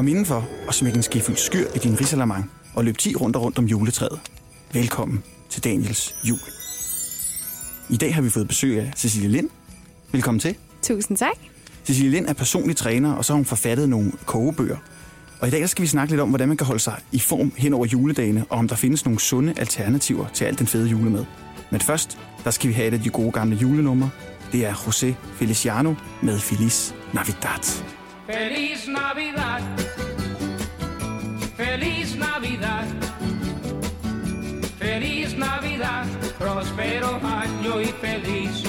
Kom indenfor og smæk en skefuld skyr i din risalamang og løb 10 rundt rundt om juletræet. Velkommen til Daniels jul. I dag har vi fået besøg af Cecilie Lind. Velkommen til. Tusind tak. Cecilie Lind er personlig træner, og så har hun forfattet nogle kogebøger. Og i dag skal vi snakke lidt om, hvordan man kan holde sig i form hen over juledagene, og om der findes nogle sunde alternativer til alt den fede julemad. Men først, der skal vi have et af de gode gamle julenumre. Det er José Feliciano med Feliz Navidad. Feliz Navidad. feliz.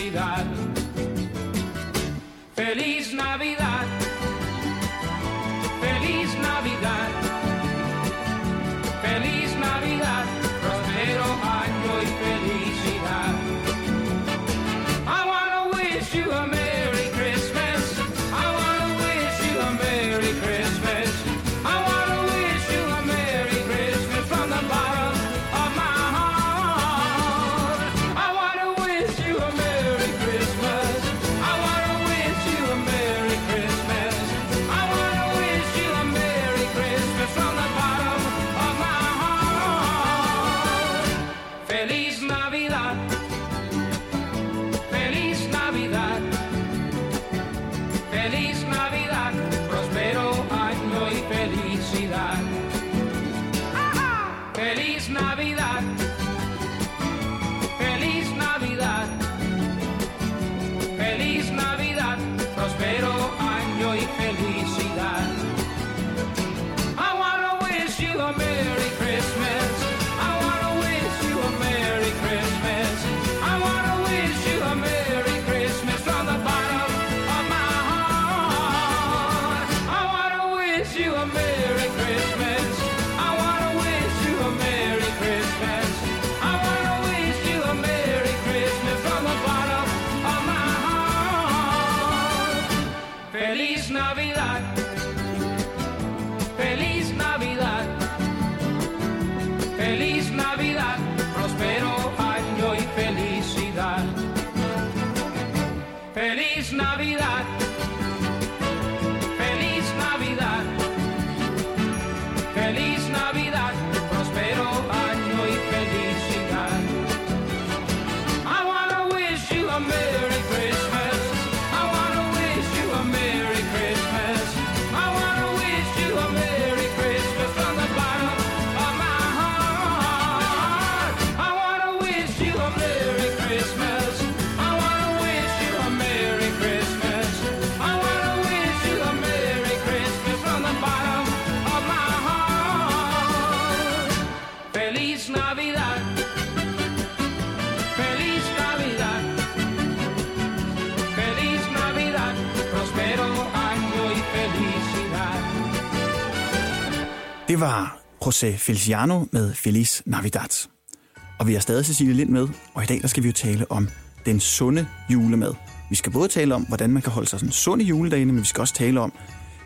Var José Feliciano med Feliz Navidad. Og vi har stadig Cecilie Lind med, og i dag der skal vi jo tale om den sunde julemad. Vi skal både tale om, hvordan man kan holde sig sådan sund i juledagene, men vi skal også tale om,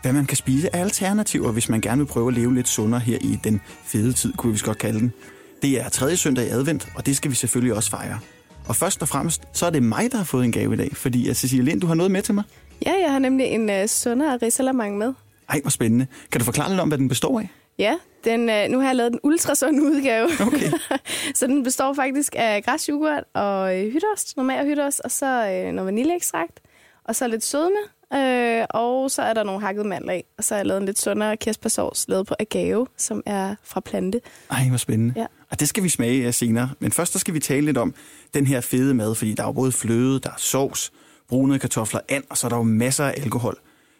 hvad man kan spise af alternativer, hvis man gerne vil prøve at leve lidt sundere her i den fede tid, kunne vi godt kalde den. Det er tredje søndag i advent, og det skal vi selvfølgelig også fejre. Og først og fremmest, så er det mig, der har fået en gave i dag, fordi at Cecilie Lind, du har noget med til mig. Ja, jeg har nemlig en uh, sundere risalamang med. Ej, hvor spændende. Kan du forklare lidt om, hvad den består af? Ja, den, uh, nu har jeg lavet den ultrasund udgave. Okay. så den består faktisk af græsyoghurt og øh, hytteost, normal hytteost, og så øh, noget vaniljeekstrakt, og så lidt sødme, øh, og så er der nogle hakkede mandler i, og så har jeg lavet en lidt sundere kirsebærsauce, lavet på agave, som er fra plante. Ej, hvor spændende. Ja. Og det skal vi smage af senere. Men først så skal vi tale lidt om den her fede mad, fordi der er jo både fløde, der er sovs, brune kartofler, and, og så er der jo masser af alkohol.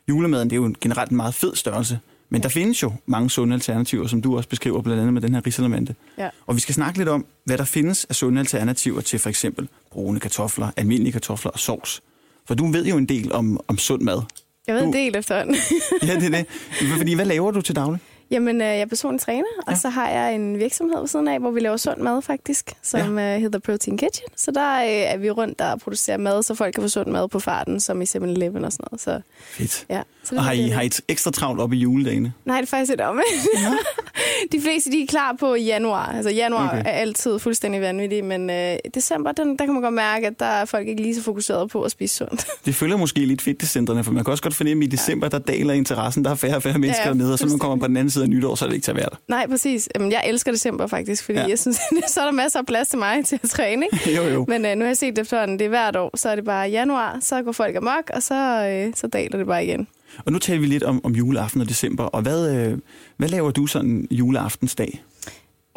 Julemaden, det er jo en generelt en meget fed størrelse. Men der findes jo mange sunde alternativer, som du også beskriver, blandt andet med den her risalamande. Ja. Og vi skal snakke lidt om, hvad der findes af sunde alternativer til for eksempel brune kartofler, almindelige kartofler og sovs. For du ved jo en del om, om sund mad. Jeg ved Du- en del efterhånden. Ja, det er det. Fordi hvad laver du til daglig? Jamen, øh, jeg er personlig træner, og Ja. så har jeg en virksomhed ved siden af, hvor vi laver sund mad faktisk, som ja. hedder Protein Kitchen. Så der øh, er vi rundt og producerer mad, så folk kan få sund mad på farten, som i 7-Eleven og sådan noget. Så, Fedt. ja. Så Og har I, har I et ekstra travlt op i juledagene? Nej, det er faktisk et om. De fleste de er klar på januar. Altså januar Okay. er altid fuldstændig vanvittig, men øh, december, den, der kan man godt mærke, at der er folk ikke lige så fokuseret på at spise sundt. Det følger måske lidt fitnesscentrene, for man kan også godt fornemme, at i december, der daler interessen. Der er færre og færre mennesker Ja, dernede, og så man kommer på den anden side af nytår, så er det ikke til at være der. Nej, præcis. Jamen, jeg elsker december faktisk, fordi Ja. ja. jeg synes, så er der masser af plads til mig til at træne. Ikke? Jo, jo. Men øh, nu har jeg set det efterhånden, det er hvert år, så er det bare januar, så går folk amok, og så, øh, så daler det bare igen. Og nu taler vi lidt om, om juleaften og december, og hvad, øh, hvad laver du sådan juleaftensdag?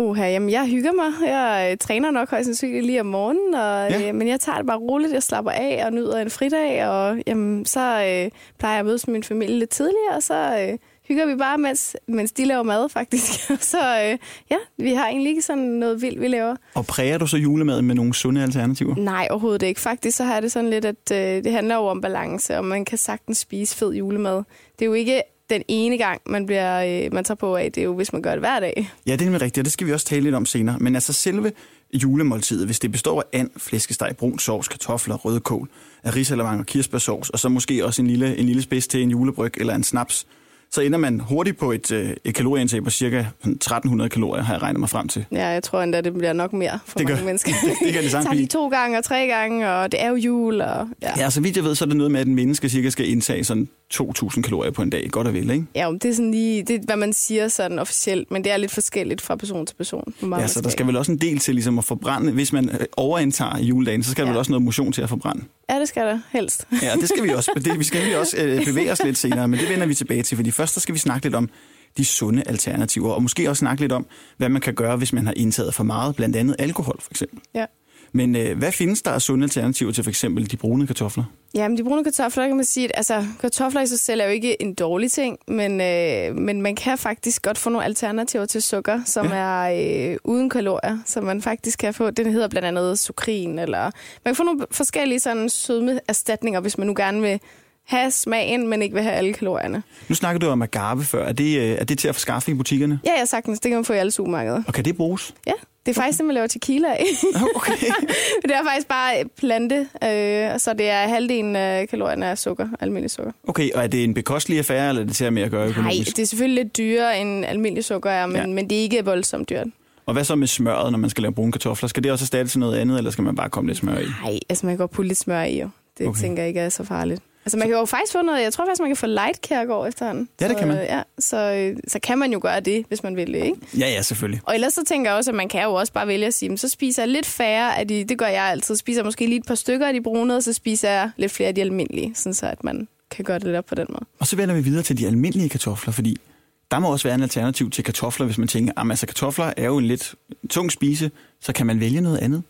Uha, jamen jeg hygger mig. Jeg øh, træner nok højst sandsynligt lige om morgenen, og, Ja. ja. øh, men jeg tager det bare roligt. Jeg slapper af og nyder en fridag, og jamen, så øh, plejer jeg at mødes med min familie lidt tidligere, og så øh, hygger vi bare, mens, mens de laver mad faktisk. så øh, ja, vi har egentlig ikke sådan noget vildt, vi laver. Og præger du så julemaden med nogle sunde alternativer? Nej, overhovedet ikke. Faktisk så har det sådan lidt, at øh, det handler jo om balance, og man kan sagtens spise fed julemad. Det er jo ikke den ene gang, man, bliver, øh, man tager på af. Det er jo, hvis man gør det hver dag. Ja, det er nemlig rigtigt, og det skal vi også tale lidt om senere. Men altså selve julemåltidet, hvis det består af and, flæskesteg, brun sovs, kartofler, rødkål, af risalamang og kirsebærsovs, og så måske også en lille, en lille spids til en julebryg eller en snaps, så ender man hurtigt på et, øh, et kalorieindtag på cirka sådan 1300 kalorier, har jeg regnet mig frem til. Ja, jeg tror endda, det bliver nok mere for Det gør- mange mennesker. det- det kan det blive. to gange og tre gange, og det er jo jul. Og, ja. Ja, så vidt jeg ved, så er det noget med, at en menneske cirka skal indtage sådan 2.000 kalorier på en dag. Godt og vel, ikke? ja, det er sådan lige, det er, hvad man siger sådan officielt, men det er lidt forskelligt fra person til person. Ja, så der skal vel også en del til ligesom at forbrænde. Hvis man øh, overindtager juledagen, så skal der Ja. vel også noget motion til at forbrænde. Ja, det skal der helst. Ja, det skal vi også. Det, vi skal vi også øh, bevæge os lidt senere, men det vender vi tilbage til, fordi først så skal vi snakke lidt om de sunde alternativer, og måske også snakke lidt om, hvad man kan gøre, hvis man har indtaget for meget, blandt andet alkohol for eksempel. Ja. Men øh, hvad findes der af sunde alternativer til for eksempel de brune kartofler? Jamen, de brune kartofler, kan man sige, at altså, kartofler i sig selv er jo ikke en dårlig ting, men, øh, men man kan faktisk godt få nogle alternativer til sukker, som Ja. ja. er øh, uden kalorier, som man faktisk kan få. Den hedder blandt andet sukrin, eller man kan få nogle forskellige sådan sødmeerstatninger, hvis man nu gerne vil have smagen, men ikke vil have alle kalorierne. Nu snakker du om agave før. Er det, øh, er det til at få skaffe i butikkerne? Ja, ja, sagtens. Det kan man få i alle supermarkeder. Og kan det bruges? Ja, det er faktisk det, man laver tequila af. Okay. det er faktisk bare plante, øh, så det er halvdelen af kalorierne af sukker, almindelig sukker. Okay, og er det en bekostelig affære, eller er det til at med at gøre Nej, økonomisk? det er selvfølgelig lidt dyrere end almindelig sukker er, men, Ja. men det er ikke voldsomt dyrt. Og hvad så med smøret, når man skal lave brune kartofler? Skal det også erstatte til noget andet, eller skal man bare komme lidt smør i? Nej, altså man kan godt putte lidt smør i, jo. Det okay. tænker jeg ikke er så farligt. Altså man kan jo faktisk få noget, jeg tror faktisk, man kan få light kærgård efterhånden. Ja, det så, kan man. øh, Ja, så, øh, så kan man jo gøre det, hvis man vil det, ikke? Ja, ja, selvfølgelig. Og ellers så tænker jeg også, at man kan jo også bare vælge at sige, "Men så spiser jeg lidt færre af de, det gør jeg altid, spiser måske lige et par stykker af de brune, og så spiser jeg lidt flere af de almindelige, sådan så at man kan gøre det lidt op på den måde. Og så vender vi videre til de almindelige kartofler, fordi der må også være en alternativ til kartofler, hvis man tænker, at altså, kartofler er jo en lidt tung spise, så kan man vælge noget andet.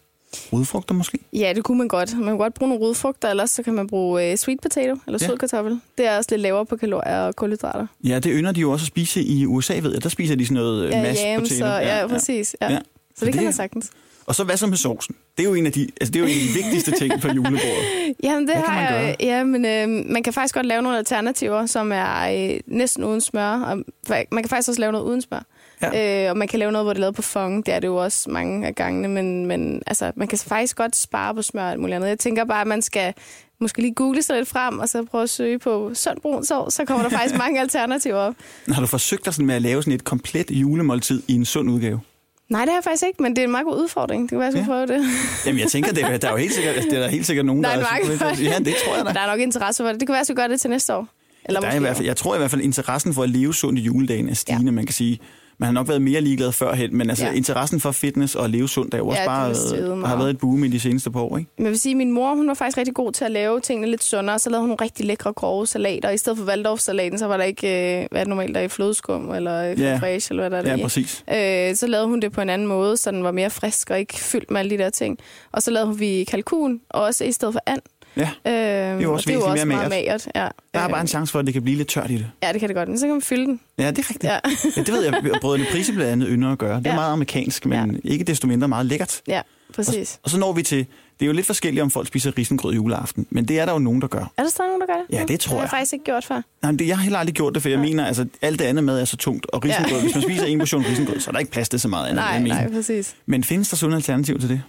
Rodfrugter måske? Ja, det kunne man godt. Man kan godt bruge nogle rodfrugter, ellers så kan man bruge øh, sweet potato, eller Ja. sød kartoffel. Det er også lidt lavere på kalorier og kulhydrater. Ja, det ynder de jo også at spise i USA, ved jeg. Der spiser de sådan noget ja, Ja, mashed jam, potato. så, ja, præcis. Ja. Ja. ja. Så det kan det- man sagtens. Og så hvad så med sovsen? Det er jo en af de, altså, det er jo en af de vigtigste ting på julebordet. Jamen, det Hvad kan har man jeg. Ja, men øh, man kan faktisk godt lave nogle alternativer, som er øh, næsten uden smør. Og man kan faktisk også lave noget uden smør. Ja. Øh, og man kan lave noget, hvor det er lavet på fong. Det er det jo også mange af gangene. Men, men altså, man kan faktisk godt spare på smør og alt muligt andet. Jeg tænker bare, at man skal måske lige google sig lidt frem, og så prøve at søge på sund brun sovs. Så kommer der faktisk mange alternativer op. Har du forsøgt dig sådan med at lave sådan et komplet julemåltid i en sund udgave? Nej, det har jeg faktisk ikke, men det er en meget god udfordring. Det kan være, jeg skulle Ja. prøve det. Jamen, jeg tænker, det er, der er jo helt sikkert, det er der helt sikkert nogen, Der er der for det. Ja, det tror jeg da. Der er nok interesse for det. Det kan være, at jeg gøre det til næste år. Eller Der er i hvert fald, jeg tror i hvert fald, interessen for at leve sundt i juledagen er stigende. Ja. Man kan sige, man har nok været mere ligeglad førhen, men altså ja. Interessen for fitness og at leve sundt er jo også Ja, bare været, har meget. været et boom i de seneste par år, ikke? Men jeg vil sige, at min mor hun var faktisk rigtig god til at lave tingene lidt sundere. Så lavede hun nogle rigtig lækre grove salater. I stedet for Waldorf-salaten, så var der ikke, øh, hvad er det normalt, der er i flødeskum eller Ja. fraiche, eller hvad der er der Ja, præcis. Øh, så lavede hun det på en anden måde, så den var mere frisk og ikke fyldt med alle de der ting. Og så lavede vi kalkun, også i stedet for and. Ja, Øh, det er jo også og det er jo også mere meget magert. Ja. der er Øh, bare en chance for, at det kan blive lidt tørt i det. Ja, det kan det godt. Men så kan man fylde den. Ja, det er rigtigt. Ja, Ja, det ved jeg, brødrene Prise blandt andet ynder at gøre. Det er Ja. meget amerikansk, men ikke desto mindre meget lækkert. ja præcis. Og så når vi til, det er jo lidt forskelligt, om folk spiser risengrød juleaften, men det er der jo nogen, der gør. Er der stadig nogen, der gør det? Ja, det tror Det har jeg. jeg faktisk ikke gjort før. Nej, men det, jeg har heller aldrig gjort det, for jeg mener, altså alt det andet mad er så tungt, og risengrød, Ja. hvis man spiser en portion risengrød, så er der ikke plads til så meget andet. Nej, jeg nej, præcis. Men findes der sunde alternativ til det?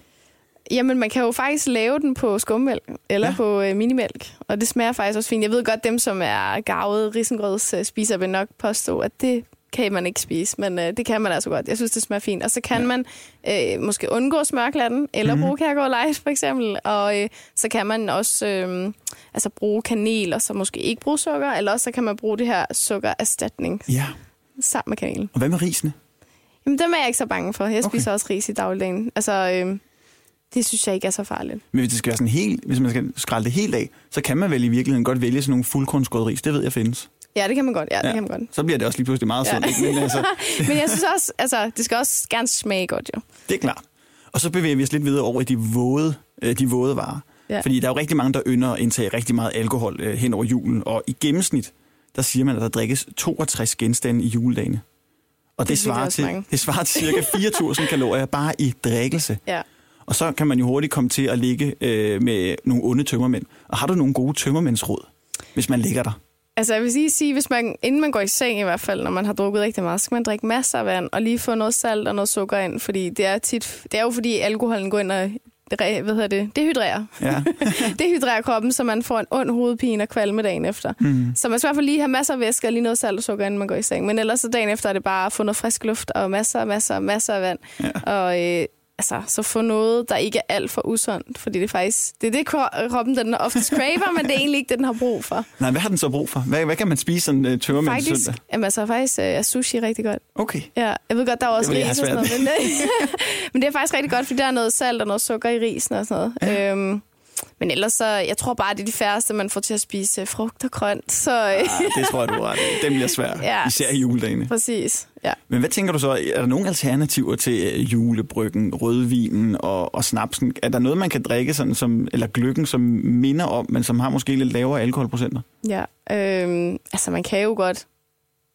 Jamen, man kan jo faktisk lave den på skummælk eller Ja. på øh, minimælk, og det smager faktisk også fint. Jeg ved godt, dem, som er garvede risengrøds øh, spiser, vil nok påstå, at det kan man ikke spise, men øh, det kan man altså godt. Jeg synes, det smager fint. Og så kan ja. man øh, måske undgå smørklatten, eller mm. bruge Kærgaard Light for eksempel. Og øh, så kan man også øh, altså bruge kanel, og så måske ikke bruge sukker, eller også så kan man bruge det her sukkererstatning Ja. sammen med kanel. Og hvad med risene? Jamen, dem er jeg ikke så bange for. Jeg Okay. spiser også ris i dagligdagen. Altså, øh, det synes jeg ikke er så farligt. Men hvis det skal være sådan helt, hvis man skal skralde det helt af, så kan man vel i virkeligheden godt vælge sådan nogle fuldkornskåret ris. Det ved jeg findes. Ja, det kan man godt. Ja, det kan man godt. Så bliver det også lige pludselig meget Ja. sundt. ikke? Men altså, Men jeg synes også, altså, det skal også gerne smage godt, jo. det er klart. Og så bevæger vi os lidt videre over i de våde, øh, de våde varer. Ja. Fordi der er jo rigtig mange, der ynder at indtage rigtig meget alkohol øh, hen over julen. Og i gennemsnit, der siger man, at der drikkes 62 genstande i juledagene. Og det, Det er svarer, til, mange. det svarer til cirka 4.000 kalorier bare i drikkelse. Ja. Og så kan man jo hurtigt komme til at ligge øh, med nogle onde tømmermænd. Og har du nogle gode tømmermændsråd, hvis man ligger der? Altså, jeg vil sige, sige, hvis man, inden man går i seng i hvert fald, når man har drukket rigtig meget, så skal man drikke masser af vand, og lige få noget salt og noget sukker ind, fordi det er, tit, det er jo fordi alkoholen går ind og hvad hedder det, dehydrerer. Ja. Dehydrerer kroppen, så man får en ond hovedpine og kvalme dagen efter. Mm. Så man skal i hvert fald lige have masser af væske og lige noget salt og sukker, inden man går i seng. Men ellers så dagen efter er det bare at få noget frisk luft og masser, masser, masser af vand. Ja. Og øh, altså, så få noget, der ikke er alt for usundt, fordi det er faktisk, det er det, kro- kroppen den oftest craver, men det er egentlig ikke det, den har brug for. Nej, hvad har den så brug for? Hvad, hvad kan man spise sådan uh, tømmermænd Faktisk, søndag? jamen, altså, faktisk øh, er sushi rigtig godt. Okay. Ja, jeg ved godt, der er også ris og sådan noget, men, men det er faktisk rigtig godt, fordi der er noget salt og noget sukker i risen og sådan noget. Ja. Øhm, men ellers så, jeg tror bare, det er de færreste, man får til at spise øh, frugt og grønt. Så øh, Ah, det tror jeg, du ret. Den bliver svær, Ja. især i juledagene. præcis. Ja. Men hvad tænker du så? Er der nogle alternativer til øh, julebryggen, rødvinen og, og snapsen? Er der noget, man kan drikke, sådan som, eller gløggen, som minder om, men som har måske lidt lavere alkoholprocenter? ja. Øhm, altså, man kan jo godt...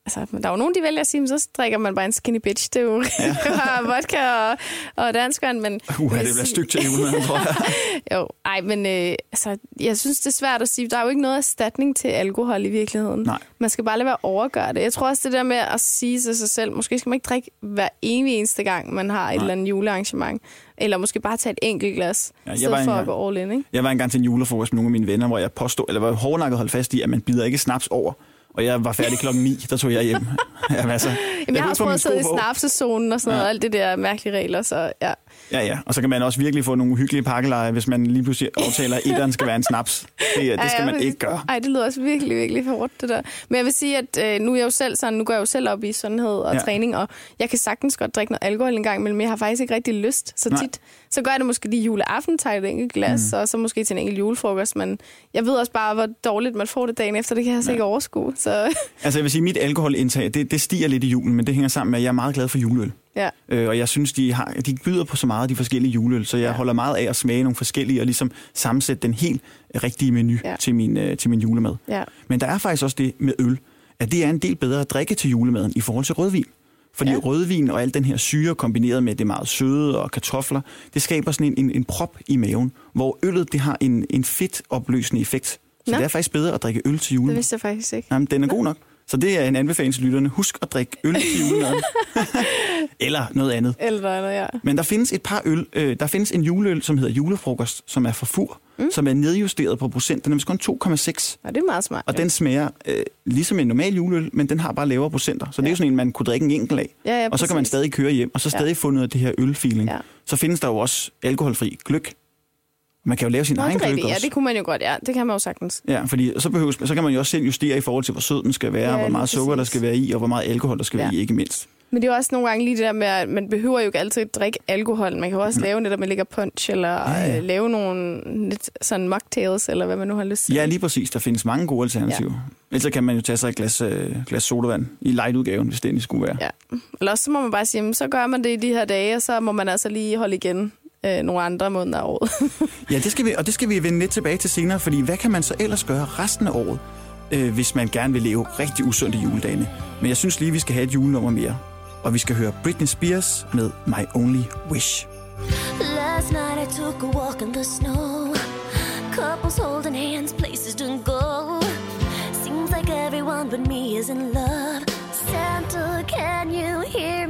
Altså, der er jo nogen, de vælger at sige, så drikker man bare en skinny bitch. Det er jo ja. vodka og, og danskvand, men... Uh, det bliver stygt til julen, tror jeg. Jo, ej, men øh, altså, jeg synes, det er svært at sige. Der er jo ikke noget erstatning til alkohol i virkeligheden. Nej. Man skal bare lade være overgøre det. Jeg tror også, det der med at sige til sig selv, måske skal man ikke drikke hver evig eneste gang, man har et Nej. eller andet julearrangement. Eller måske bare tage et enkelt glas, Ja, jeg var for engang- at gå all in, ikke? Jeg var engang til en julefrokost med nogle af mine venner, hvor jeg påstod, eller var hårdnakket holdt fast i, at man bider ikke snaps over. Og jeg var færdig klokken 9, der tog jeg hjem. Jamen, altså, Jamen, jeg, kunne har også prøvet at sidde i snapsezonen og sådan noget, Ja. og alt det der mærkelige regler, så ja. Ja, ja. Og så kan man også virkelig få nogle uhyggelige pakkeleje, hvis man lige pludselig aftaler, at etteren skal være en snaps. Det, det skal man ikke gøre. Ej, det lyder også virkelig, virkelig hårdt, det der. Men jeg vil sige, at øh, nu er jeg jo selv sådan, nu går jeg jo selv op i sundhed og Ja. træning, og jeg kan sagtens godt drikke noget alkohol en gang imellem, men jeg har faktisk ikke rigtig lyst. Så Nej. tit, så gør jeg det måske lige juleaften, tager et enkelt glas, mm. og så måske til en enkelt julefrokost, men jeg ved også bare, hvor dårligt man får det dagen efter, det kan jeg altså Ja. ikke overskue. Så Altså jeg vil sige, mit alkoholindtag, det, det stiger lidt i julen, men det hænger sammen med, at jeg er meget glad for juleøl. Ja, Øh, og jeg synes, de, har, de byder på så meget af de forskellige juleøl, så jeg ja. Holder meget af at smage nogle forskellige og ligesom sammensætte den helt rigtige menu ja. Til, min, øh, til min julemad. ja. Men der er faktisk også det med øl, at det er en del bedre at drikke til julemaden i forhold til rødvin. Fordi ja. Rødvin og al den her syre kombineret med det meget søde og kartofler, det skaber sådan en, en, en prop i maven, hvor øllet det har en, en fedtopløsende effekt. Så Nå. det er faktisk bedre at drikke øl til Det julemad. vidste jeg faktisk ikke. Jamen, den er god nok. Så det er en anbefaling til lytterne. Husk at drikke øl til julemaden. Eller noget andet. Eller andet, ja. Men der findes et par øl. Øh, der findes en juleøl, som hedder julefrokost, som er for fur, mm. som er nedjusteret på procent. Den er kun 2,6. Og det er meget smart. Og ja. den smager øh, ligesom en normal juleøl, men den har bare lavere procenter. Så det er jo Ja. sådan en, man kunne drikke en enkelt af. Ja, ja, og så kan man stadig køre hjem, og så Ja. stadig få noget af det her ølfeeling. Ja. Så findes der jo også alkoholfri gløk. Man kan jo lave sin Nå, egen det er rigtigt. Ja, det kunne man jo godt, ja. Det kan man jo sagtens. Ja, fordi så, behøves, så kan man jo også selv justere i forhold til, hvor sød den skal være, Ja, hvor meget sukker der skal være i, og hvor meget alkohol der skal være Ja. i, ikke mindst. Men det er jo også nogle gange lige det der med, at man behøver jo ikke altid at drikke alkohol. Man kan jo også lave netop, man lægger punch, eller Ja, ja, ja. lave nogle lidt sådan mocktails, eller hvad man nu har lyst til. Ja, lige præcis. Der findes mange gode alternativer. Ja. Ellers kan man jo tage sig et glas, øh, glas sodavand i light-udgaven, hvis det endelig skulle være. ja. Eller også så må man bare sige, jamen, så gør man det i de her dage, og så må man altså lige holde igen øh, nogle andre måneder af året. Ja, det skal vi, og det skal vi vende lidt tilbage til senere, fordi hvad kan man så ellers gøre resten af året, øh, hvis man gerne vil leve rigtig usundt i juledagene? Men jeg synes lige, vi skal have et julenummer mere. Og vi skal høre Britney Spears med My Only Wish. Last night I took a walk in the snow. Couples holding hands, places to go. Seems like everyone but me is in love. Santa, can you hear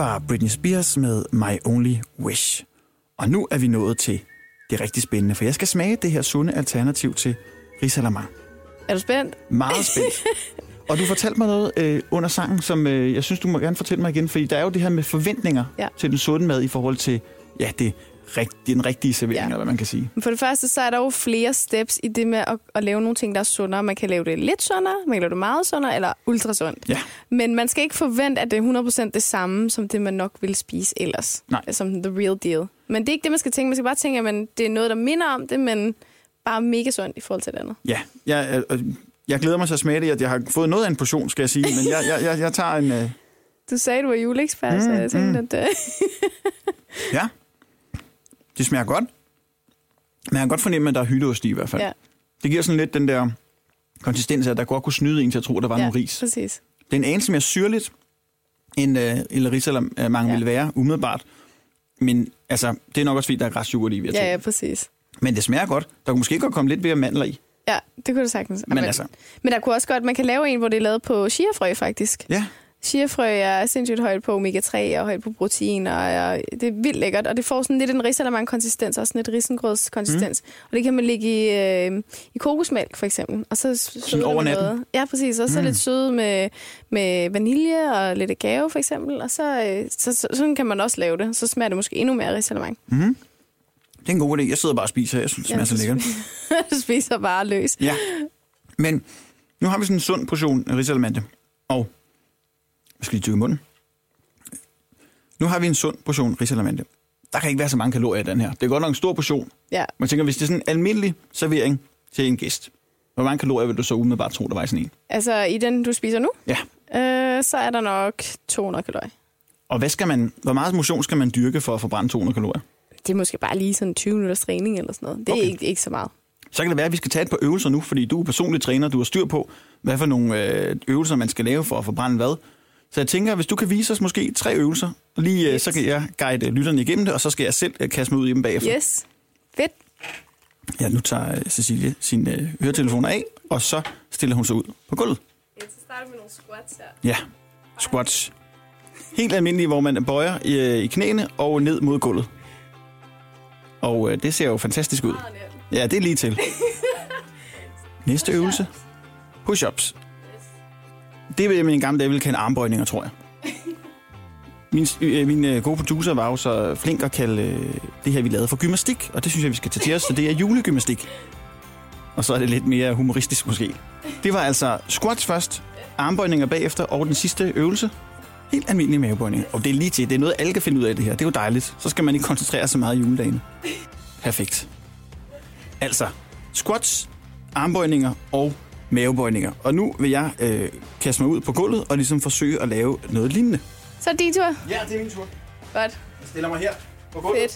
var Britney Spears med My Only Wish. Og nu er vi nået til det rigtig spændende, for jeg skal smage det her sunde alternativ til risalamang. Er du spændt? Meget spændt. Og du fortalte mig noget øh, under sangen, som øh, jeg synes, du må gerne fortælle mig igen, fordi der er jo det her med forventninger Ja. til den sunde mad i forhold til ja, det, rigt, den rigtige servering, ja. Eller hvad man kan sige. For det første, så er der jo flere steps i det med at, at lave nogle ting, der er sundere. Man kan lave det lidt sundere, man kan lave det meget sundere, eller ultra sundt. Ja. Men man skal ikke forvente, at det er 100% det samme, som det, man nok ville spise ellers. Nej. Som the real deal. Men det er ikke det, man skal tænke. Man skal bare tænke, at man, det er noget, der minder om det, men bare mega sundt i forhold til det andet. Ja, jeg, øh, jeg glæder mig til at smage det. Jeg har fået noget af en portion, skal jeg sige, men jeg, jeg, jeg, jeg tager en... Øh, Du sagde, du var juleekspert, mm, så jeg tænkte, mm. at... Uh... ja, det smager godt. Men jeg kan godt fornemme, at der er hytteost i i hvert fald. ja, Det giver sådan lidt den der konsistens, at der godt kunne snyde en til at tro, at der var ja, noget ris. præcis. Det er en anelse mere syrligt, end øh, eller risalamang ja. Ja. ville være, umiddelbart. Men altså, det er nok også fordi, der er græsyoghurt i, vil jeg Ja, tro. ja, præcis. Men det smager godt. Der kunne måske godt komme lidt mere mandler i. Ja, det kunne det sagtens. Men altså, men der kunne også godt, man kan lave en, hvor det er lavet på chiafrø, faktisk. ja, Chiafrø er sindssygt højt på omega-3 og højt på proteiner. Og det er vildt lækkert, og det får sådan lidt en risalamang-konsistens, også sådan lidt risengrøds-konsistens. Mm. Og det kan man lægge i, øh, i kokosmælk, for eksempel. Og så søde over natten? noget. Ja, præcis. Og så mm. lidt søde med, med vanilje og lidt agave, for eksempel. Og så, øh, så, så, sådan kan man også lave det. Så smager det måske endnu mere risalamang. det er en god idé. Jeg sidder bare og spiser. Jeg synes, det smager så lækkert. du spiser bare løs. Ja. Men nu har vi sådan en sund portion risalamande. Og jeg skal lige tykke munden. Nu har vi en sund portion risalamande. Der kan ikke være så mange kalorier i den her. Det er godt nok en stor portion. Ja, Man tænker, hvis det er sådan en almindelig servering til en gæst, hvor mange kalorier vil du så umiddelbart tro, der var i sådan en? altså i den, du spiser nu, Ja. øh, så er der nok 200 kalorier. Og hvad skal man, hvor meget motion skal man dyrke for at forbrænde 200 kalorier? Det er måske bare lige sådan 20 minutters træning eller sådan noget. Det er Okay. ikke, ikke så meget. Så kan det være, at vi skal tage et par øvelser nu, fordi du er personlig træner, du har styr på, hvad for nogle øh, øvelser, man skal lave for at forbrænde hvad. Så jeg tænker, hvis du kan vise os måske tre øvelser, lige, øh, så kan jeg guide lytterne igennem det, og så skal jeg selv øh, kaste mig ud i dem bagefter. Yes. Fedt. Ja, nu tager øh, Cecilie sine øh, høretelefoner af, og så stiller hun sig ud på gulvet. Så starter vi med nogle squats her. Ja, squats. Helt almindelige, hvor man bøjer i, øh, i knæene og ned mod gulvet. Og øh, det ser jo fantastisk ud. Ja, det er lige til. Næste øvelse. Push-ups. Det vil jeg med en gammel dag kalde armbøjninger, tror jeg. Min, øh, min øh, gode producer var jo så flink at kalde øh, det her, vi lavede for gymnastik, og det synes jeg, vi skal tage til os, så det er julegymnastik. Og så er det lidt mere humoristisk måske. Det var altså squats først, armbøjninger bagefter, og den sidste øvelse, helt almindelig mavebøjning. Og det er lige til, det er noget, alle kan finde ud af det her. Det er jo dejligt. Så skal man ikke koncentrere sig meget i juledagen. Perfekt. Altså, squats, armbøjninger og mavebøjninger. Og nu vil jeg øh, kaste mig ud på gulvet og ligesom forsøge at lave noget lignende. Så er det din tur. Ja, det er min tur. Godt. Jeg stiller mig her på Fedt.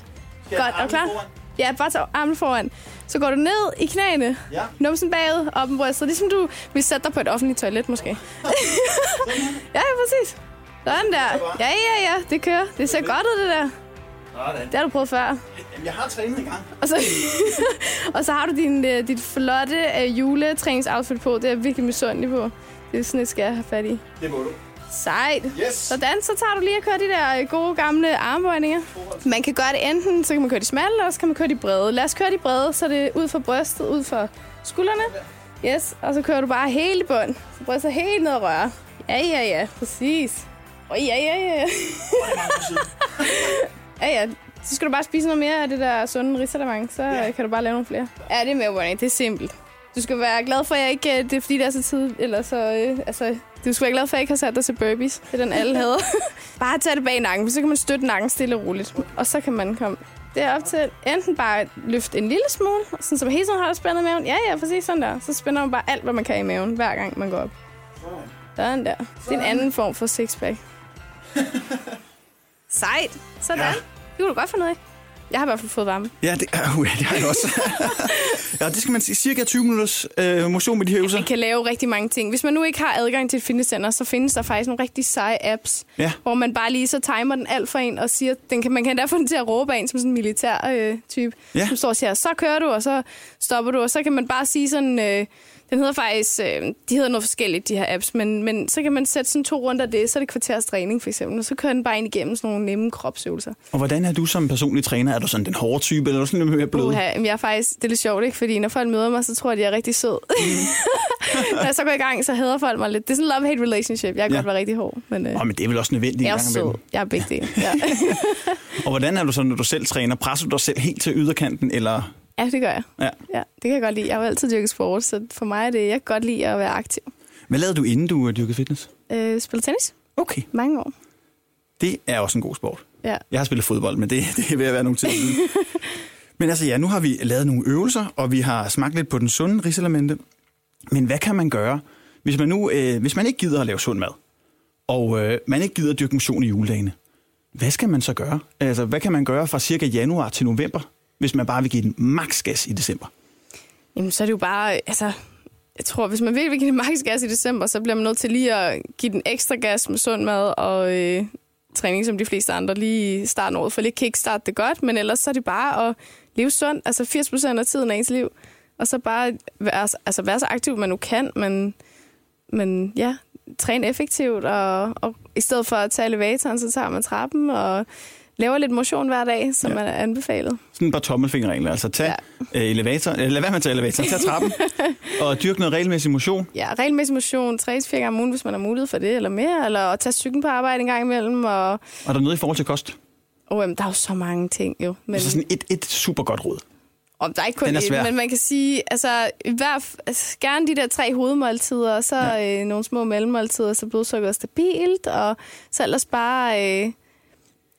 Skal Godt. Er du klar? Ja, bare tag armen foran. Så går du ned i knæene. Ja. Numsen bagud, op med brystet. Ligesom du vil sætte dig på et offentligt toilet, måske. ja, ja, præcis. Sådan der. Ja, ja, ja. Det kører. Det ser godt ud, det der. Sådan. Det har du prøvet før. Jamen, jeg har trænet en gang. Og så, og så har du din, øh, dit flotte uh, juletræningsoutfit på. Det er jeg virkelig misundelig på. Det er sådan et, skal jeg have fat i. Det må du. Sejt. Yes. Sådan, så tager du lige og kører de der øh, gode gamle armbøjninger. Man kan gøre det enten, så kan man køre de smalle, eller så kan man køre de brede. Lad os køre de brede, så det er ud fra brystet, ud fra skuldrene. Yes, og så kører du bare helt i bund. Så brystet helt ned og rører. Ja, ja, ja, præcis. Og ja, ja, ja. ja, ja. Så skal du bare spise noget mere af det der sunde risalamang, så Ja. kan du bare lave nogle flere. Ja, det er med warning. Det er simpelt. Du skal være glad for, at jeg ikke... øh, Det er fordi, det er så tid... Eller så... Øh, altså, du skal være glad for, at jeg ikke har sat dig til burpees. Det er den, alle havde. bare tage det bag nakken, så kan man støtte nakken stille og roligt. Og så kan man komme det er op til enten bare løfte en lille smule, sådan så man hele tiden har det spændet i maven. Ja, ja, præcis sådan der. Så spænder man bare alt, hvad man kan i maven, hver gang man går op. Sådan der. Det er en anden form for sixpack. Sejt. Sådan. Ja. Ja. Det kunne du godt finde ud af. Jeg har i hvert fald fået varme. Ja, det, uh, ja, det har jeg også. ja, det skal man sige. Cirka 20 minutters øh, motion med de her øvelser. Man kan lave rigtig mange ting. Hvis man nu ikke har adgang til et fitnesscenter, så findes der faktisk nogle rigtig seje apps, Ja. hvor man bare lige så timer den alt for en og siger, den kan, man kan endda få den til at råbe af en som sådan en militær øh, type. Ja. Som står og siger, så kører du, og så stopper du, og så kan man bare sige sådan, øh, Den hedder faktisk, øh, de hedder noget forskelligt, de her apps, men, men så kan man sætte sådan to rundt af det, så er det kvarters træning for eksempel, og så kører den bare ind igennem sådan nogle nemme kropsøvelser. Og hvordan er du som personlig træner? Er du sådan den hårde type, eller er du sådan lidt mere blød? Uha, jeg er faktisk, det er lidt sjovt, ikke? Fordi når folk møder mig, så tror jeg, de er rigtig sød. når jeg så går i gang, så hader folk mig lidt. Det er sådan en love-hate relationship. Jeg kan Ja. godt være rigtig hård, men øh, Åh, men det er vel også nødvendigt jeg er sød. Jeg er begge dele. Ja. Og hvordan er du så, når du selv træner? Presser du dig selv helt til yderkanten, eller... ja, det gør jeg. Ja. Ja, det kan jeg godt lide. Jeg har jo altid dyrket sport, så for mig er det, jeg kan godt lide at være aktiv. Hvad lavede du, inden du dyrkede fitness? Øh, spiller tennis? Okay, Mange år. det er også en god sport. Ja. Jeg har spillet fodbold, men det, det er ved at være nogle tid siden. Men altså ja, nu har vi lavet nogle øvelser, og vi har smagt lidt på den sunde risalamente. Men hvad kan man gøre, hvis man nu, øh, hvis man ikke gider at lave sund mad, og øh, man ikke gider at dyrke motion i juledagene? Hvad skal man så gøre? Altså, hvad kan man gøre fra cirka januar til november, hvis man bare vil give den maks gas i december? Jamen, så er det jo bare, altså, jeg tror, hvis man virkelig vil give den maks gas i december, så bliver man nødt til lige at give den ekstra gas med sund mad og øh, træning, som de fleste andre lige i starten af året, for lige kickstart det godt, men ellers så er det bare at leve sundt, altså 80 procent af tiden af ens liv, og så bare være, altså være så aktiv, man nu kan, men, men ja, træne effektivt, og, og i stedet for at tage elevatoren, så tager man trappen, og laver lidt motion hver dag, som Ja. er anbefalet. Sådan par tommelfingerregler. Altså tag ja. øh, elevator, eller lad være med at tage elevator, tag trappen, og dyrk noget regelmæssig motion. Ja, regelmæssig motion, 3 fire gange om ugen, hvis man har mulighed for det, eller mere, eller at tage cyklen på arbejde en gang imellem, og, Og der er noget i forhold til kost. og jamen, der er jo så mange ting jo. Men, Altså sådan et, et super godt råd. og der er ikke kun Den er et, men man kan sige, altså, i hvert, f- altså gerne de der tre hovedmåltider, og så ja. øh, nogle små mellemmåltider, så blodsukkeret er stabilt, og så ellers bare... Øh,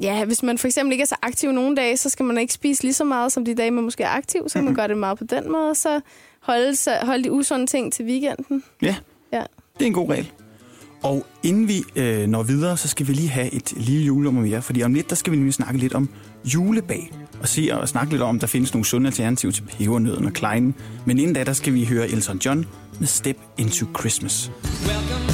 Ja, hvis man for eksempel ikke er så aktiv nogle dage, så skal man ikke spise lige så meget, som de dage, man måske er aktiv. Så kan man gøre det meget på den måde, og så holde, sig, holde de usunde ting til weekenden. Ja, Ja. det er en god regel. Og inden vi øh, når videre, så skal vi lige have et lille julenummer mere, fordi om lidt, der skal vi nemlig snakke lidt om julebag, og se og snakke lidt om, om der findes nogle sunde alternativer til pebernøden og kleinen. Men inden da, der skal vi høre Elton John med Step Into Christmas. Welcome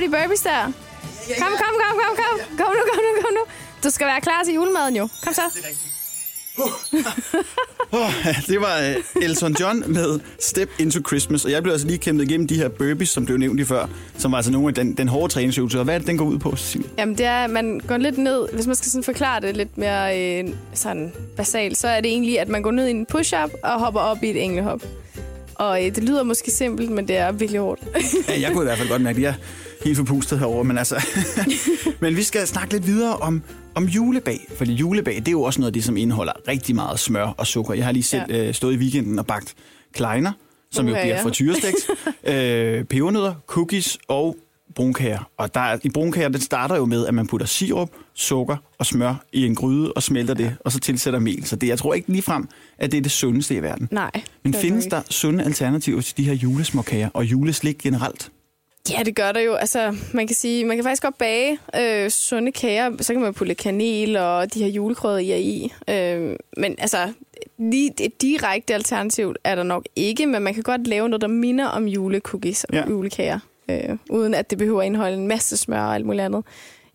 lave de burpees der? Kom, kom, kom, kom, kom. Kom nu, kom nu, kom nu. Du skal være klar til julemaden jo. Kom så. Oh, det var uh, Elton John med Step Into Christmas, og jeg blev altså lige kæmpet igennem de her burpees, som blev nævnt lige før, som var altså nogle af den, den hårde træningsøvelse. Og hvad er det, den går ud på, Cecilie? Jamen, det er, at man går lidt ned, hvis man skal sådan forklare det lidt mere øh, sådan basalt, så er det egentlig, at man går ned i en push-up og hopper op i et englehop. Og øh, det lyder måske simpelt, men det er virkelig hårdt. Ja, jeg kunne i hvert fald godt mærke, at jeg er helt forpustet herover, men altså... men vi skal snakke lidt videre om, om julebag, fordi julebag, det er jo også noget af det, som indeholder rigtig meget smør og sukker. Jeg har lige selv ja. øh, stået i weekenden og bagt kleiner, som Uha, jo bliver ja. frityrestegt, øh, pebernødder, cookies og brunkager. Og der, er- i brunkager, det starter jo med, at man putter sirup, sukker og smør i en gryde og smelter det, og så tilsætter mel. Så det, jeg tror ikke lige frem, at det er det sundeste i verden. Nej. Men findes der sunde alternativer til de her julesmåkager og juleslik generelt? Ja, det gør der jo. Altså, man kan sige, man kan faktisk godt bage øh, sunde kager. Så kan man putte kanel og de her julekrydderier i. Øh, men altså, lige et direkte alternativ er der nok ikke, men man kan godt lave noget, der minder om julecookies og Ja. julekager. Øh, uden at det behøver at indeholde en masse smør og alt muligt andet.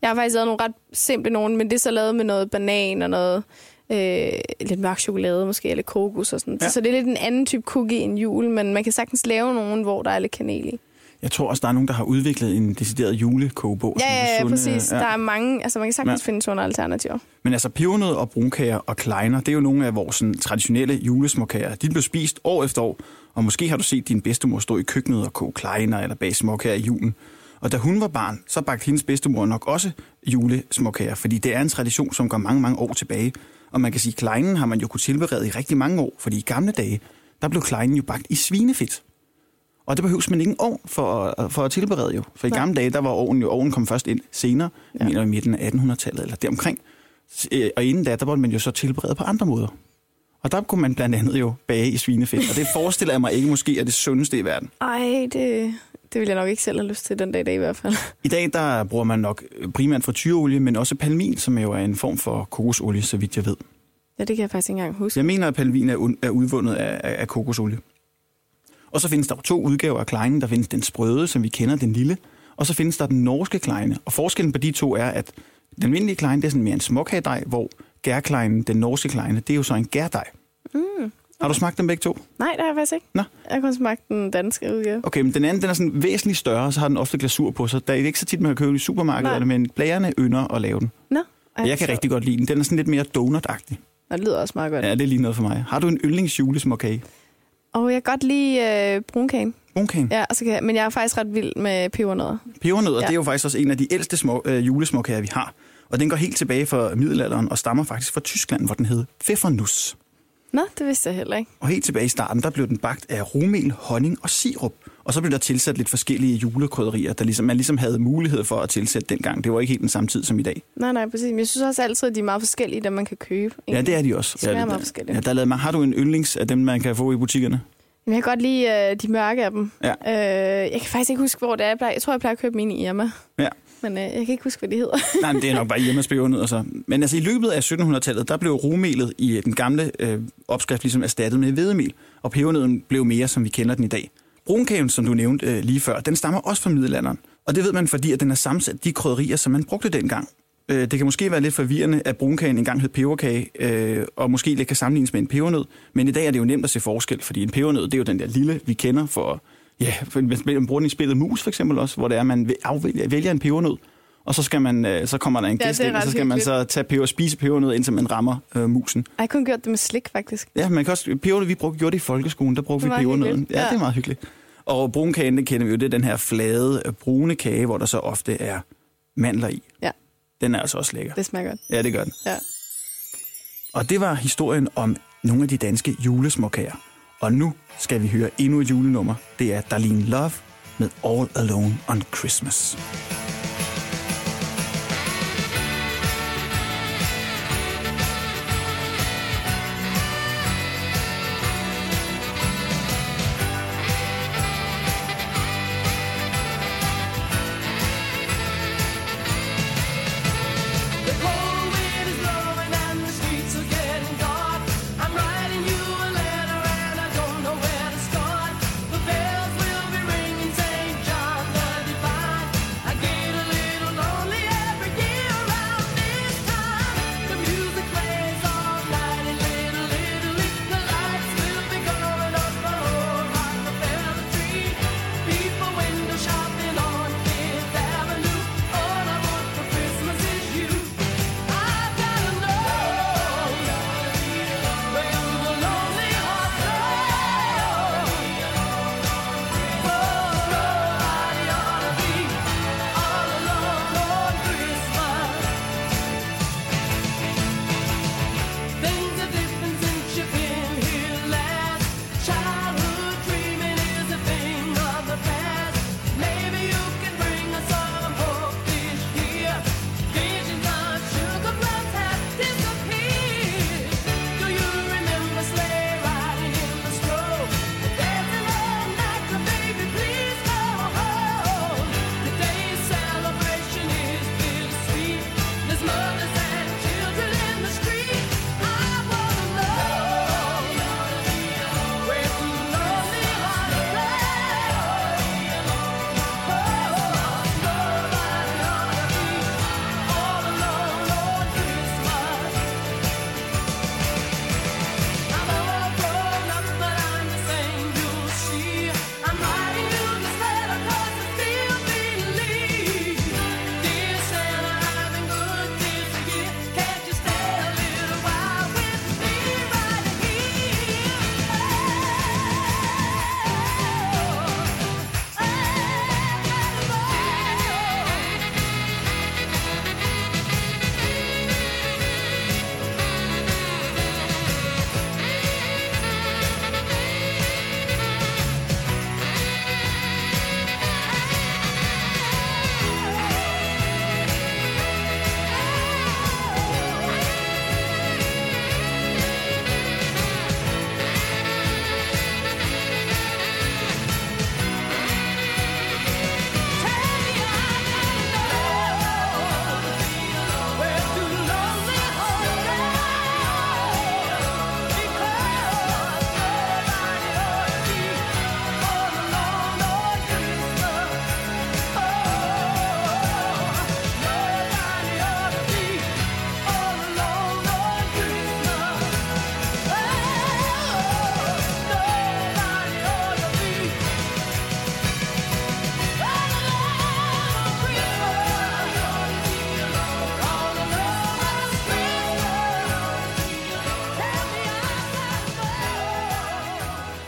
Jeg har faktisk lavet nogle ret simple nogen, men det er så lavet med noget banan og noget øh, lidt mørk chokolade måske, eller kokos og sådan. Ja. Ja. Så det er lidt en anden type cookie end jul, men man kan sagtens lave nogen, hvor der er lidt kanel i. Jeg tror også, der er nogen, der har udviklet en decideret julekogebog. Ja, ja, ja, præcis. Ja. Der er mange, altså man kan sagtens Ja. ja. finde sunde alternativer. Men altså pebernød og brunkager og kleiner, det er jo nogle af vores sådan, traditionelle julesmåkager. De blev spist år efter år, og måske har du set din bedstemor stå i køkkenet og koge kleiner eller bage småkager i julen. Og da hun var barn, så bagte hendes bedstemor nok også julesmåkager, fordi det er en tradition, som går mange, mange år tilbage. Og man kan sige, at kleinen har man jo kunne tilberede i rigtig mange år, fordi i gamle dage, der blev kleinen jo bagt i svinefedt. Og det behøves man ikke en ovn for, at- for at tilberede jo. For i gamle dage, der var ovnen jo, ovnen kom først ind senere, ja. Mener i midten af 1800-tallet eller deromkring. Øh, Og inden da, der var man jo så tilberede på andre måder. Og der kunne man blandt andet jo bage i svinefedt. Og det forestiller jeg mig ikke måske er det sundeste i verden. Ej, det, det vil jeg nok ikke selv have lyst til den dag i dag i hvert fald. I dag der bruger man nok primært frityreolie, men også palmin, som jo er en form for kokosolie, så vidt jeg ved. Ja, det kan jeg faktisk ikke engang huske. Jeg mener, at palmin er, er udvundet af, af kokosolie. Og så findes der jo to udgaver af kleinen. Der findes den sprøde, som vi kender, den lille. Og så findes der den norske kleine. Og forskellen på de to er, at den almindelige kleine, det er sådan mere en småkagedej, hvor gærkleinen, den norske kleine, det er jo så en gærdej. Mm. Har du smagt dem begge to? Nej, det har jeg faktisk ikke. Nå. Jeg har kun smagt den danske udgave. Okay, men den anden, den er sådan væsentligt større, og så har den ofte glasur på, så der er ikke så tit, man kan købe den i supermarkedet, Nej. men blærerne ynder at lave den. Nå. Og jeg kan rigtig godt lide den. Den er sådan lidt mere donut-agtig. Og det lyder også meget godt. Ja, det er lige noget for mig. Har du en yndlingsjulesmåkage? Og jeg kan godt lide øh, brunkagen. Brunkagen. Ja, og så kan jeg, men jeg er faktisk ret vild med pebernødder. Pebernødder, ja. Ja. det er jo faktisk også en af de ældste små, øh, julesmåkager, vi har. Og den går helt tilbage fra middelalderen og stammer faktisk fra Tyskland, hvor den hed Pfeffernuss. Nå, det vidste jeg heller ikke. Og helt tilbage i starten, der blev den bagt af rumel, honning og sirup. Og så blev der tilsat lidt forskellige julekrydderier, der ligesom, man ligesom havde mulighed for at tilsætte dengang. Det var ikke helt den samme tid som i dag. Nej, nej, præcis. Men jeg synes også altid, at de er meget forskellige, dem man kan købe. Ja, det er de også. De smager ja, meget der, forskelligt. ja, der er lavet, har du en yndlings af dem, man kan få i butikkerne? Jeg kan godt lide øh, de mørke af dem. Ja. Øh, jeg kan faktisk ikke huske, hvor det er. Jeg, plejer, jeg tror, jeg plejer at købe mine i Irma. Ja. Men øh, jeg kan ikke huske, hvad de hedder. Nej, men det er nok bare hjemme og så. Altså. Men altså i løbet af 1700-tallet, der blev romelet i øh, den gamle øh, opskrift ligesom erstattet med hvedemel, og pebernøden blev mere, som vi kender den i dag. Brunkagen, som du nævnte øh, lige før, den stammer også fra middelalderen. Og det ved man, fordi at den er sammensat de krydderier, som man brugte dengang. Øh, det kan måske være lidt forvirrende, at brunkagen engang hed peberkage, øh, og måske lidt kan sammenlignes med en pebernød. Men i dag er det jo nemt at se forskel, fordi en pebernød, det er jo den der lille, vi kender for... Ja, for man bruger spillet mus for eksempel også, hvor det er, man afvælger, vælger en pebernød, og så, skal man, øh, så kommer der en Ja, gæst er ind, og så skal man så tage peber, spise pebernød, indtil man rammer øh, musen. Jeg har kun gjort det med slik, faktisk. Ja, man kan også, pebernød, vi brugte, gjorde det i folkeskolen, der brugte vi er pebernøden. Ja, Ja. det er meget hyggeligt. Og brunkagen, det kender vi jo, det er den her flade, øh, brune kage, hvor der så ofte er mandler i. Ja. Den er altså også lækker. Det smager godt. Ja, det gør den. Ja. Og det var historien om nogle af de danske julesmåkager. Og nu skal vi høre endnu et julenummer. Det er Darlene Love med All Alone on Christmas.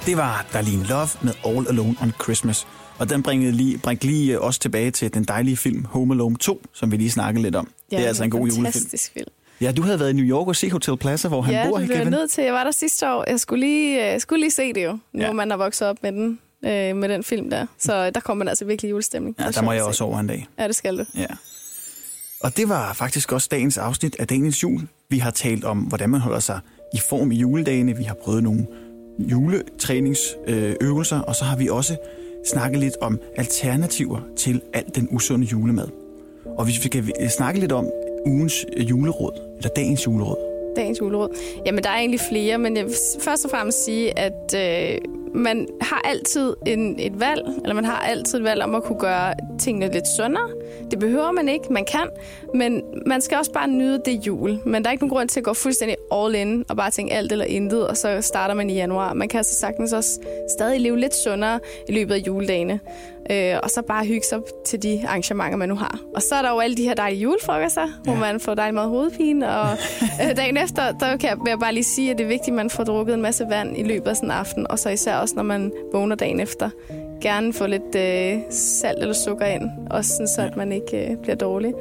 Det var Darlene Love med All Alone on Christmas. Og den bringede lige, bringte lige os tilbage til den dejlige film Home Alone 2, som vi lige snakkede lidt om. Ja, det er altså en god julefilm. fantastisk film. Ja, du havde været i New York og se Hotel Plaza, hvor han ja, bor, det blev jeg nødt til. Jeg var der sidste år. Jeg skulle lige, jeg skulle lige se det jo, nu Ja. ja. man har vokset op med den, øh, med den film der. Så der kommer man altså virkelig julestemning. Ja, der må jeg også se. over en dag. Ja, det skal du. Ja. Og det var faktisk også dagens afsnit af Daniels Jul. Vi har talt om, hvordan man holder sig i form i juledagene. Vi har prøvet nogle juletræningsøvelser, og så har vi også snakket lidt om alternativer til alt den usunde julemad. Og hvis vi skal øh, snakke lidt om ugens øh, juleråd, eller dagens juleråd. Dagens juleråd. Jamen, der er egentlig flere, men jeg vil først og fremmest sige, at øh, man har altid en, et valg, eller man har altid et valg om at kunne gøre tingene lidt sundere. Det behøver man ikke, man kan, men man skal også bare nyde det jul. Men der er ikke nogen grund til at gå fuldstændig all in og bare tænke alt eller intet, og så starter man i januar. Man kan altså sagtens også stadig leve lidt sundere i løbet af juledagene. Øh, og så bare hygge sig til de arrangementer, man nu har. Og så er der jo alle de her dejlige julefrokoster, ja. hvor man får dejlig meget hovedpine. Og øh, dagen efter, der kan jeg, bare lige sige, at det er vigtigt, at man får drukket en masse vand i løbet af sådan en aften. Og så især også, når man vågner dagen efter. Gerne få lidt øh, salt eller sukker ind, også sådan, så at man ikke øh, bliver dårlig.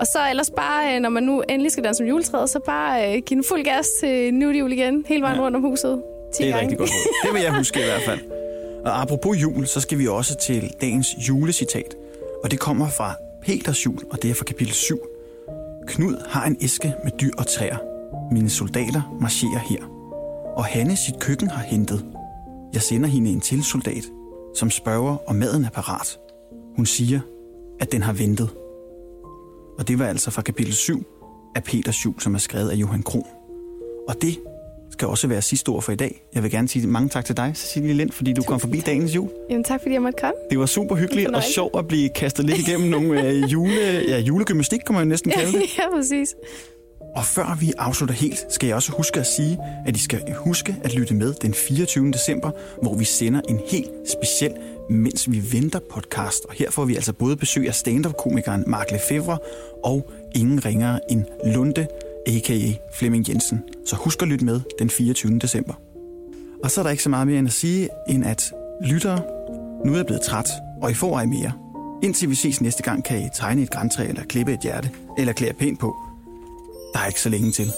Og så ellers bare, øh, når man nu endelig skal danse som juletræet, så bare øh, give den fuld gas til nu jul igen, hele vejen Ja. rundt om huset. 10 Det er gange. rigtig godt råd. Det vil jeg huske i hvert fald. Og apropos jul, så skal vi også til dagens julecitat. Og det kommer fra Peters jul, og det er fra kapitel 7. Knud har en æske med dyr og træer. Mine soldater marcherer her. Og Hanne sit køkken har hentet. Jeg sender hende en til soldat, som spørger, om maden er parat. Hun siger, at den har ventet. Og det var altså fra kapitel 7 af Peters jul, som er skrevet af Johan Kron. Og det skal også være sidste ord for i dag. Jeg vil gerne sige mange tak til dig, Cecilie Lind, fordi du kom forbi dagens jul. Jamen tak, fordi jeg måtte komme. Det var super hyggeligt og sjovt at blive kastet lidt igennem nogle øh, jule, ja, julegymnastik, kan man jo næsten kalde det. ja, præcis. Og før vi afslutter helt, skal jeg også huske at sige, at I skal huske at lytte med den 24. december, hvor vi sender en helt speciel Mens vi venter podcast. Og her får vi altså både besøg af stand-up-komikeren Mark Lefevre og ingen ringere end Lunde, a.k.a. Flemming Jensen. Så husk at lytte med den 24. december. Og så er der ikke så meget mere end at sige, end at lyttere, nu er jeg blevet træt, og I får ej mere. Indtil vi ses næste gang, kan I tegne et græntræ eller klippe et hjerte, eller klæde pænt på. Der er ikke så længe til.